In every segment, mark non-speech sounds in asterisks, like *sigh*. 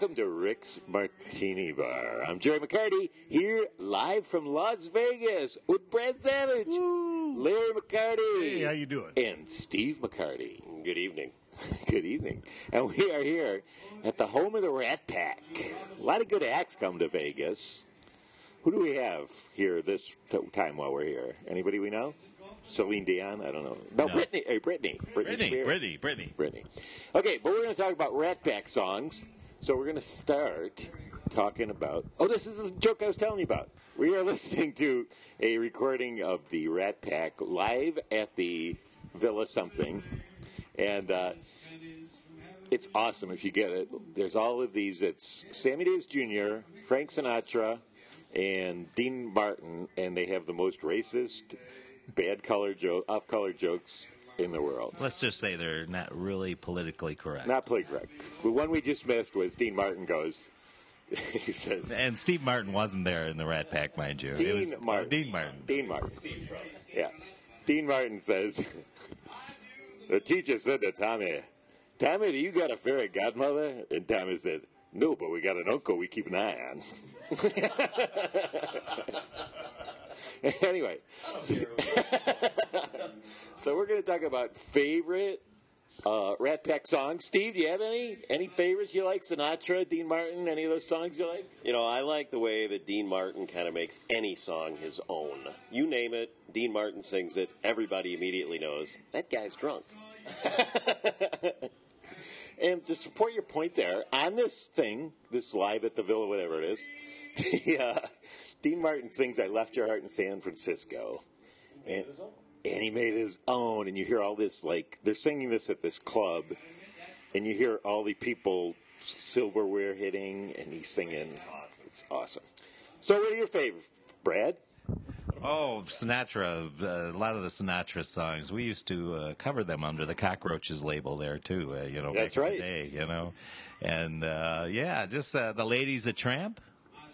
welcome to Rick's Martini Bar. I'm Jerry McCarty here live from Las Vegas with Brad Savage, Larry McCarty, Hey, how you doing? and Steve McCarty. Good evening. *laughs* Good evening. And we are here at the home of the Rat Pack. A lot of good acts come to Vegas. Who do we have here this t- time while we're here? Anybody we know? Celine Dion? I don't know. No, No. Brittany. Hey, Brittany. Britney Brittany, Spears. Brittany, Brittany. Brittany. Okay, but we're going to talk about Rat Pack songs. So we're going to start talking about. Oh, this is the joke I was telling you about. We are *laughs* listening to a recording of the Rat Pack live at the Villa something, and uh, it's awesome if you get it. There's all of these. It's Sammy Davis Jr., Frank Sinatra, and Dean Martin, and they have the most racist, bad color joke, off color jokes in the world. Let's just say they're not really politically correct. Not play correct. The one we just missed was Dean Martin goes. *laughs* he says and Steve Martin wasn't there in the Rat Pack, mind you. Dean was- Martin. Dean Martin. Dean Martin. Yeah. Dean Martin says *laughs* the teacher said to Tommy, "Tommy, do you got a fairy godmother?" And Tommy said, "No, but we got an uncle we keep an eye on." *laughs* *laughs* anyway, so, *laughs* so we're going to talk about favorite uh, Rat Pack songs. Steve, do you have any any favorites you like? Sinatra, Dean Martin, any of those songs you like? You know, I like the way that Dean Martin kind of makes any song his own. You name it, Dean Martin sings it, everybody immediately knows that guy's drunk. *laughs* And to support your point there, on this thing, this live at the Villa, whatever it is, he, uh, Dean Martin sings "I Left Your Heart in San Francisco," and, and he made his own. And you hear all this like they're singing this at this club, and you hear all the people silverware hitting, and he's singing. It's awesome. So, what are your favorite, Brad? Oh, Sinatra. Uh, a lot of the Sinatra songs. We used to uh, cover them under the Cockroaches label there, too, uh, you know, That's back in right. the day, you know. And, uh, yeah, just uh, The Ladies a Tramp.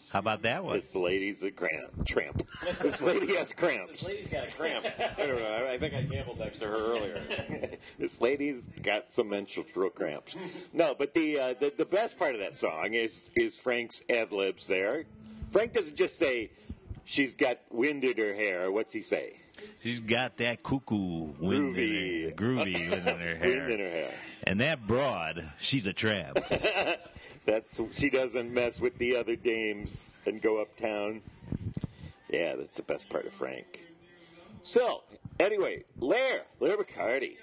How about that one? This lady's a cramp, tramp. This lady has cramps. this Lady's got a cramp. I don't know. I think I gambled next to her earlier. *laughs* this lady's got some menstrual cramps. No, but the, uh, the the best part of that song is is Frank's ad libs there. Frank doesn't just say she's got wind in her hair. What's he say? She's got that cuckoo wind Groovy. in her, groovy wind in her *laughs* hair. Wind in her hair. And that broad, she's a tramp. *laughs* That's she doesn't mess with the other dames and go uptown. Yeah, that's the best part of Frank. So anyway, Lair, Lair McCarty.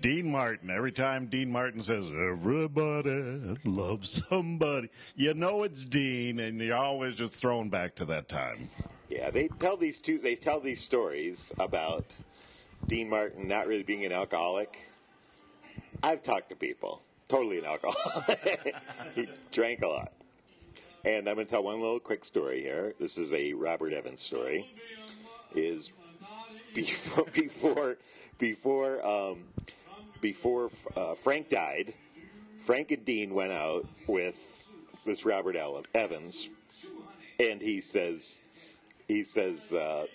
Dean Martin. Every time Dean Martin says, Everybody loves somebody, you know it's Dean, and you're always just thrown back to that time. Yeah, they tell these two. They tell these stories about Dean Martin not really being an alcoholic. I've talked to people, totally an alcoholic. *laughs* he drank a lot, and I'm going to tell one little quick story here. This is a Robert Evans story. Is before *laughs* before before um, before uh, Frank died, Frank and Dean went out with this Robert Ele- Evans, and he says he says uh,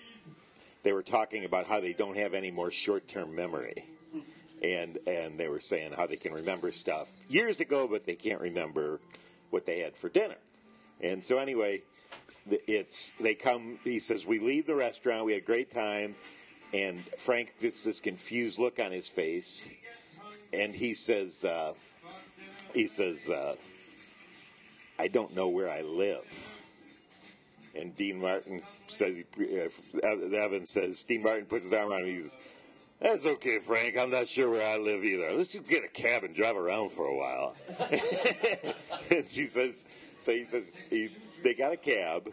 they were talking about how they don't have any more short-term memory, and and they were saying how they can remember stuff years ago, but they can't remember what they had for dinner. And so anyway, it's they come. He says we leave the restaurant. We had a great time, and Frank gets this confused look on his face, and he says uh, he says uh, I don't know where I live. And Dean Martin says, uh, Evan says, Dean Martin puts his arm around him. He's, that's okay, Frank. I'm not sure where I live either. Let's just get a cab and drive around for a while. *laughs* and she says, so he says, he, they got a cab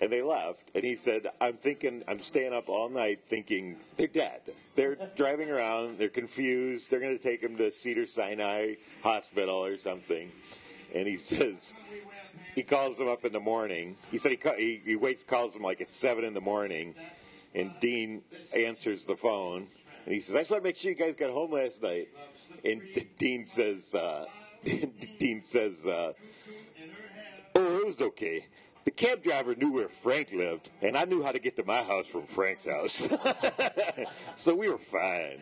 and they left. And he said, I'm thinking, I'm staying up all night thinking they're dead. They're *laughs* driving around. They're confused. They're going to take him to Cedar Sinai Hospital or something. and he *laughs* says he calls him up in the morning. He said he he, he waits calls him like at seven in the morning, and Dean answers the phone and he says, "I just want to make sure you guys got home last night." And *laughs* Dean says, uh, "Dean says, uh, oh, it was okay." The cab driver knew where Frank lived, and I knew how to get to my house from Frank's house. *laughs* so we were fine.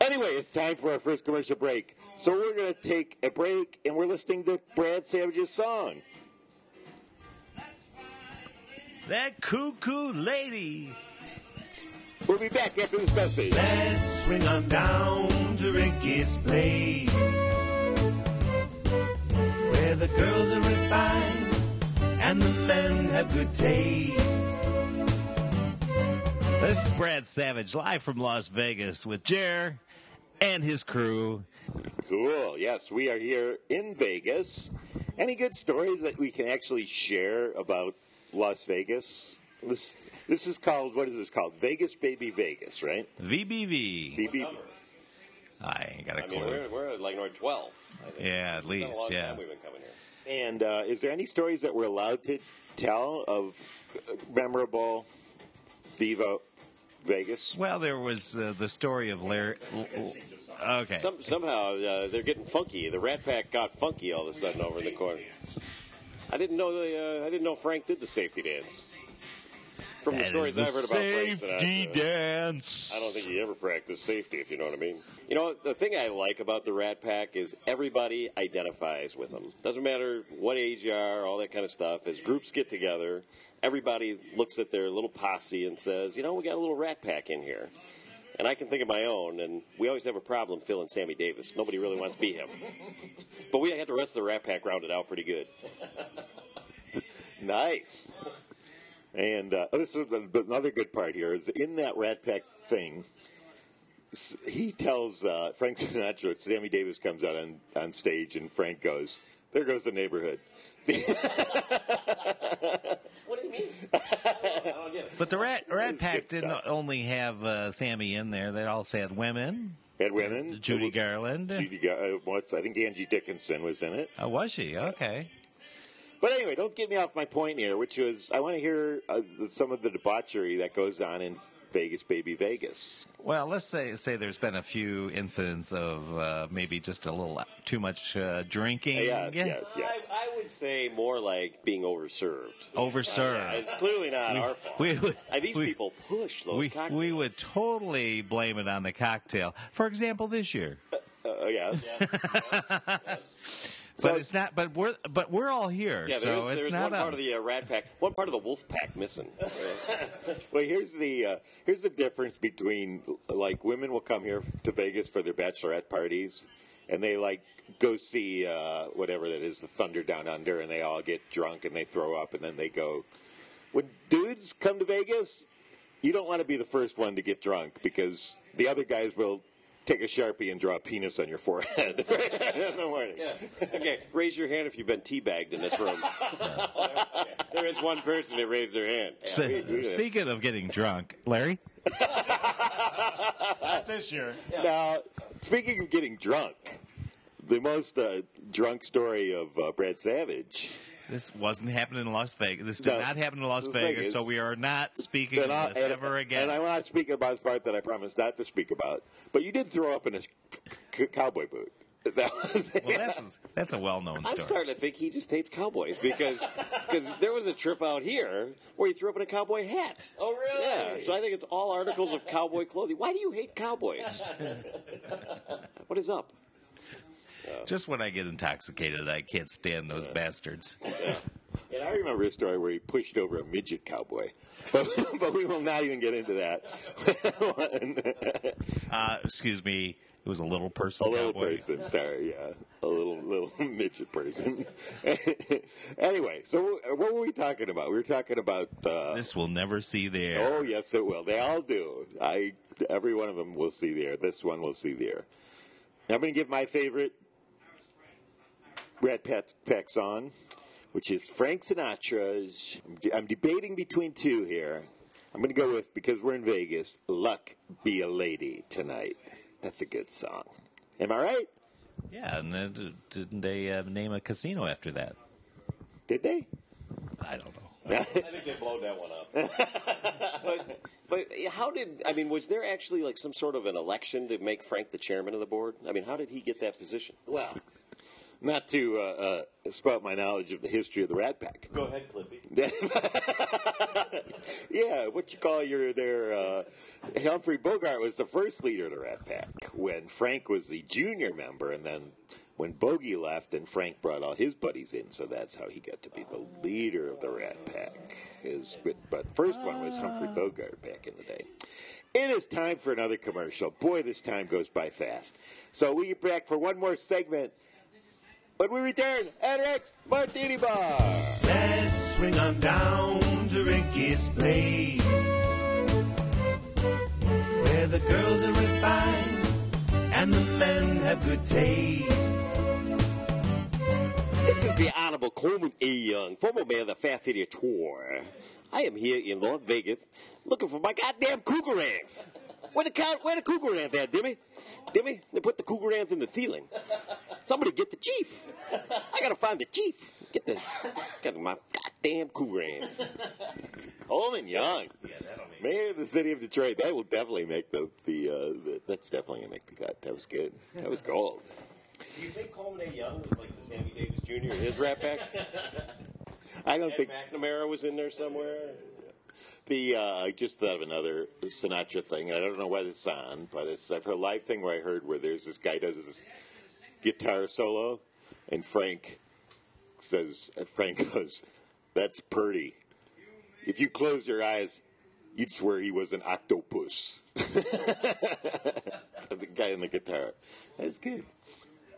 Anyway, it's time for our first commercial break. So we're going to take a break, and we're listening to Brad Savage's song. That cuckoo lady. We'll be back after this message. Let's swing on down to Ricky's place. Where the girls are refined and the men have good taste. This is Brad Savage live from Las Vegas with Jer and his crew. Cool. Yes, we are here in Vegas. Any good stories that we can actually share about Las Vegas? This this is called what is this called? Vegas Baby Vegas, right? VBV. BB. I ain't got a I mean, clue. we're, we're like North 12. I think. Yeah, at It's been a least, long yeah. time we've been coming here. And uh, is there any stories that we're allowed to tell of uh, memorable Viva Vegas? Well, there was uh, the story of Larry. Okay. Some, somehow uh, they're getting funky. The Rat Pack got funky all of a sudden over in the corner. I didn't know the uh, I didn't know Frank did the safety dance. From the stories the I've heard about Frank safety Sinatra, dance. I don't think he ever practiced safety, if you know what I mean. You know, the thing I like about the Rat Pack is everybody identifies with them. Doesn't matter what age you are, all that kind of stuff. As groups get together, everybody looks at their little posse and says, you know, we got a little Rat Pack in here. And I can think of my own, and we always have a problem filling Sammy Davis. Nobody really wants to be him. *laughs* but we had the rest of the Rat Pack rounded out pretty good. *laughs* Nice. And uh, this is the, the- another good part here is in that Rat Pack thing. He tells uh, Frank *laughs* Sinatra, Sammy Davis comes out on, on stage, and Frank goes, "There goes the neighborhood." *laughs* What do you mean? I don't get it. But the Rat, Rat Pack didn't stuff. only have uh, Sammy in there. They also had women. Had women, Judy Garland. Judy, Gar- uh, what's I think Angie Dickinson was in it. Oh, was she? Okay. But anyway, don't get me off my point here, which was I want to hear uh, some of the debauchery that goes on in Vegas, baby Vegas. Well, let's say say there's been a few incidents of uh, maybe just a little too much uh, drinking. Yes, Yeah. yes, yes. I, I would say more like being overserved. Overserved. It's clearly not our *laughs* fault. we would- Uh, these we- people push those we, cocktails. we would totally blame it on the cocktail. For example, this year. Uh, yes. *laughs* But it's not. But we're but we're all here, Yeah, so is, it's there's not one part of the uh, Rat Pack, one part of the Wolf Pack missing. *laughs* Well, here's the uh, here's the difference between like women will come here to Vegas for their bachelorette parties, and they like go see uh, whatever that is, the Thunder Down Under, and they all get drunk and they throw up, and then they go. When dudes come to Vegas, you don't want to be the first one to get drunk because the other guys will take a sharpie and draw a penis on your forehead in the morning. okay, raise your hand if you've been teabagged in this room. *laughs* there is one person that raised their hand. So, speaking of getting drunk, Larry. *laughs* this year. Now, speaking of getting drunk, the most uh, drunk story of uh, Brad Savage. This wasn't happening in Las Vegas. This did No, not happen in Las Las Vegas, Vegas. so we are not speaking of And, I, this and, ever again. and I'm not speaking about the part that I promised not to speak about. But you did throw up in a c- cowboy boot. *laughs* That was well, that's that's a well-known story. I'm story. starting to think he just hates cowboys because *laughs* because there was a trip out here where he threw up in a cowboy hat. Oh, really? Yeah, so I think it's all articles of cowboy clothing. Why do you hate cowboys? *laughs* what is up? Just when I get intoxicated, I can't stand those bastards. And I remember a story where he pushed over a midget cowboy. *laughs* But, but we will not even get into that. *laughs* Uh, excuse me, it was a little person. a little cowboy. person, sorry, yeah, a little little *laughs* midget person. anyway, so what were we talking about? We were talking about. Uh, This will never see the air. oh yes, it will. They all do. I every one of them will see the air. This one will see the air. I'm going to give my favorite Rat Pack, Pack song, which is Frank Sinatra's. I'm, de- I'm debating between two here. I'm going to go with because we're in Vegas. Luck be a lady tonight. That's a good song. Am I right? Yeah, and then, didn't they uh, name a casino after that? Did they? I don't know. *laughs* I think they blowed that one up. *laughs* but, but how did I mean? Was there actually like some sort of an election to make Frank the chairman of the board? I mean, how did he get that position? Well, not to uh, uh, spout my knowledge of the history of the Rat Pack. Go ahead, Cliffy. *laughs* yeah, what you call your their uh, Humphrey Bogart was the first leader of the Rat Pack when Frank was the junior member, and then when Bogey left, then Frank brought all his buddies in, so that's how he got to be the leader of the Rat Pack. His, but, but first one was Humphrey Bogart back in the day. It is time for another commercial. Boy, this time goes by fast. So we get back for one more segment. When we return at X Martini Bar. Let's swing on down to Ricky's place. Where the girls are refined and the men have good taste. This is the Honorable Coleman A. Young, former mayor of the Fair Theater Tour. I am here in Las Vegas looking for my goddamn Cougarants. Where the, cow- where the Cougarants at, Dimmy? Dimmy, they put the Cougarants in the ceiling. Somebody get the chief. I gotta find the chief. Get the, get my goddamn Cougarants. Coleman Young, mayor of the city of Detroit. That will definitely make the the, uh, the that's definitely gonna make the cut. That was good. That was gold. Do you think Coleman A. Young was like the Sammy Davis Jr. in his Rat Pack? I don't Ed think McNamara was in there somewhere. The uh, I just thought of another Sinatra thing. I don't know why it's on, but it's a live thing where I heard where there's this guy does this guitar solo, and Frank says Frank *laughs* goes, "That's Purdy. If you close your eyes." You'd swear he was an octopus. *laughs* the guy in the guitar. That's good.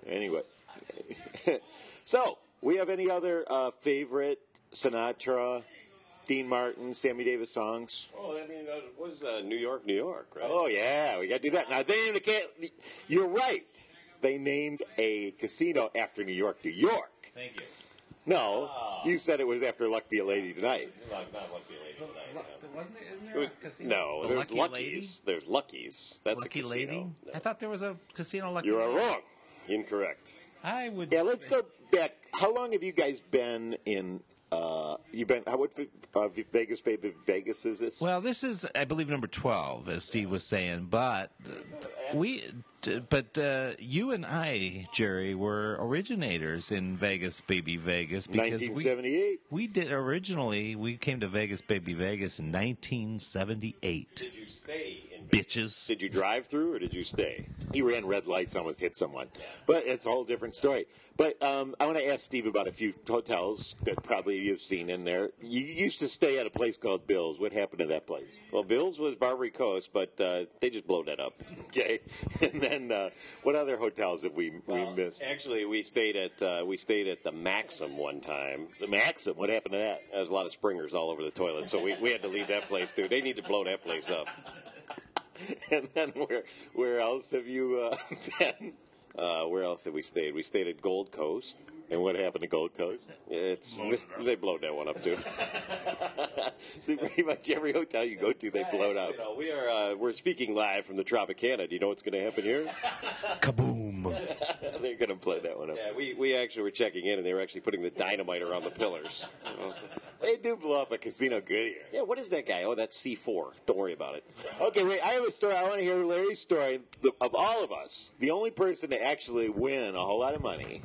Anyway, *laughs* so we have any other uh, favorite Sinatra, Dean Martin, Sammy Davis songs? Oh, I mean, uh, it was uh, New York, New York, right? Oh yeah, we got to do that. Now they named a ca- You're right. They named a casino after New York, New York. Thank you. No, you said it was after Luck Be a Lady Tonight. Not, not Lucky Lady tonight. no. Wasn't there, isn't It there was- a casino? no, The there's Lucky Lucky's. Lady? There's Lucky's. That's Lucky a casino. Lady? No. I thought there was a casino Lucky You are Lady. wrong. Incorrect. I would. Yeah, let's go back. How long have you guys been in? You've been. How what uh, Vegas, baby? Vegas is this? Well, this is, I believe, number twelve, as Steve was saying. But uh, we, but uh, you and I, Jerry, were originators in Vegas, baby Vegas, because we 1978. we did originally. We came to Vegas, baby Vegas in 1978. Did you stay in Bitches. Did you drive through or did you stay? He ran red lights, almost hit someone. But it's a whole different story. But um, I want to ask Steve about a few hotels that probably you've seen in there. You used to stay at a place called Bill's. What happened to that place? Well, Bill's was Barbary Coast, but uh, they just blowed that up. *laughs* Okay. *laughs* And then uh, what other hotels have we, we missed? Actually, we stayed at uh, we stayed at the Maxim one time. The Maxim. What happened to that? There's a lot of springers all over the toilet, so we, we had to leave that place too. They need to blow that place up. *laughs* And then where where else have you uh, *laughs* been? Uh, where else have we stayed? We stayed at Gold Coast. And what happened to Gold Coast? It's they blowed that one up too. *laughs* See, pretty much every hotel you go to, they blow it up. You know, we are uh, we're speaking live from the Tropicana. Do you know what's going to happen here? Kaboom! *laughs* They're going to blow that one up. Yeah, we, we actually were checking in, and they were actually putting the dynamite around the pillars. You know? They do blow up a casino good here. Yeah, what is that guy? Oh, that's C4. Don't worry about it. Okay, wait. I have a story. I want to hear Larry's story. The- Of all of us, the only person to actually win a whole lot of money.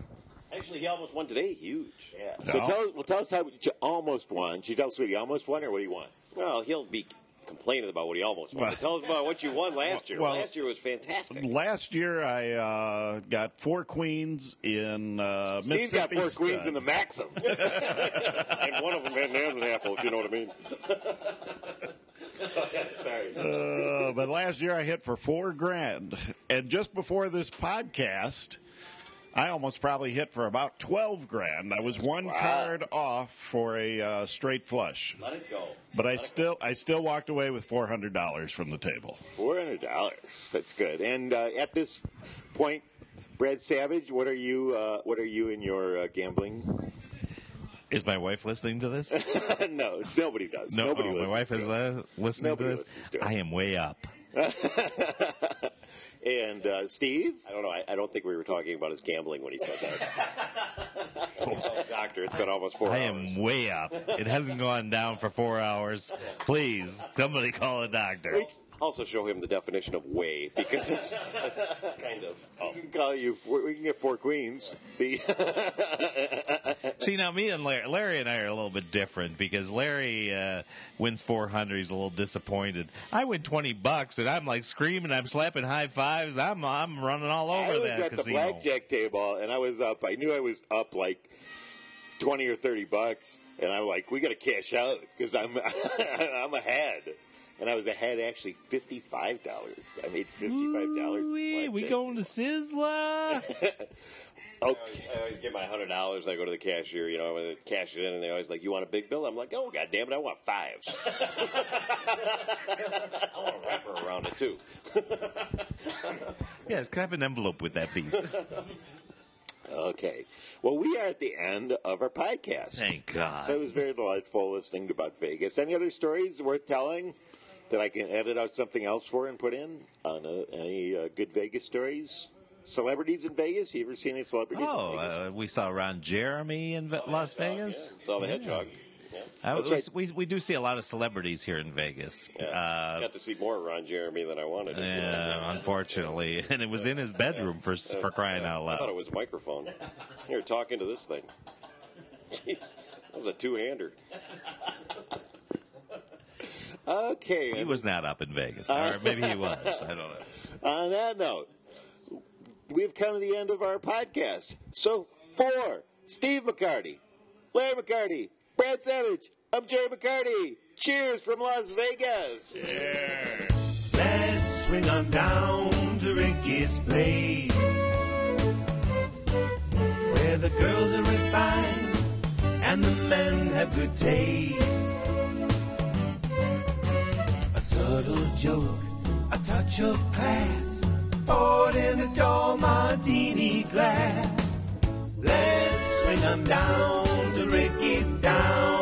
Actually, he almost won today. Huge. Yeah. So No. tell us, well, tell us how you almost won. She tells Sweetie almost won, or what do you want? Well, he'll be complaining about what he almost won. Well- But tell us about what you won last year. Well- last year was fantastic. Last year, I uh, got four queens in uh, Steve's got Mississippi. four queens in the Maxim. *laughs* and one of them had an Adam's apple, if you know what I mean. *laughs* Sorry. Uh, but last year I hit for four grand, and just before this podcast, I almost probably hit for about twelve grand. I was one card off for a uh, straight flush, Let it go. but I still I still walked away with four hundred dollars from the table. Four hundred dollars. That's good. And uh, at this point, Brad Savage, what are you? Uh, what are you in your uh, gambling? Is my wife listening to this? *laughs* no, nobody does. No, nobody oh, my wife to is it. uh, listening Nobody to this. listens to it. I am way up. *laughs* And uh, Steve, I don't know. I, I don't think we were talking about his gambling when he said that. *laughs* oh, doctor, it's been almost four I hours. am way up. It hasn't gone down for four hours. Please, somebody call a doctor. Also, show him the definition of way because it's, it's kind of. Oh. we can call you. We can get four queens. The *laughs* See, now me and Larry, Larry and I are a little bit different because Larry uh, wins 400. He's a little disappointed. I win 20 bucks and I'm like screaming. I'm slapping high fives. I'm I'm running all over I over was that at the blackjack table, and I was up. I knew I was up like twenty or thirty bucks, and I'm like, "We got to cash out because I'm *laughs* I'm ahead." And I was ahead actually fifty five dollars. I made fifty five dollars. Ooh-wee, we going to Sizzler? *laughs* Okay. I always get my hundred dollars. I go to the cashier, you know, I cash it in, and they always like, "You want a big bill?" I'm like, "Oh, god damn it, I want fives. *laughs* I want a wrapper around it too." yes, can I have an envelope with that piece? Okay. Well, we are at the end of our podcast. Thank God. So it was very delightful listening about Vegas. Any other stories worth telling that I can edit out something else for and put in? On uh, any uh, good Vegas stories? Celebrities in Vegas? You ever seen any celebrities Oh, in Vegas? uh, we saw Ron Jeremy in Ve- Las Vegas. Yeah, saw the hedgehog. Yeah. Uh, we, right. we, we do see a lot of celebrities here in Vegas. Yeah. Uh, Got to see more Ron Jeremy than I wanted. yeah, unfortunately, *laughs* and it was in his bedroom for for crying out loud. I thought it was a microphone. Here, talking to this thing. *laughs* Jeez, that was a two-hander. Okay. He was not up in Vegas, uh, or maybe he was. *laughs* I don't know. on that note, we've come to the end of our podcast. So, for Steve McCarty, Larry McCarty, Brad Savage, I'm Jerry McCarty. Cheers from Las Vegas. Let's swing on down to Ricky's place. Where the girls are refined and the men have good taste subtle joke, a touch of class, poured in a tall martini glass. Let's swing 'em down to Ricky's down.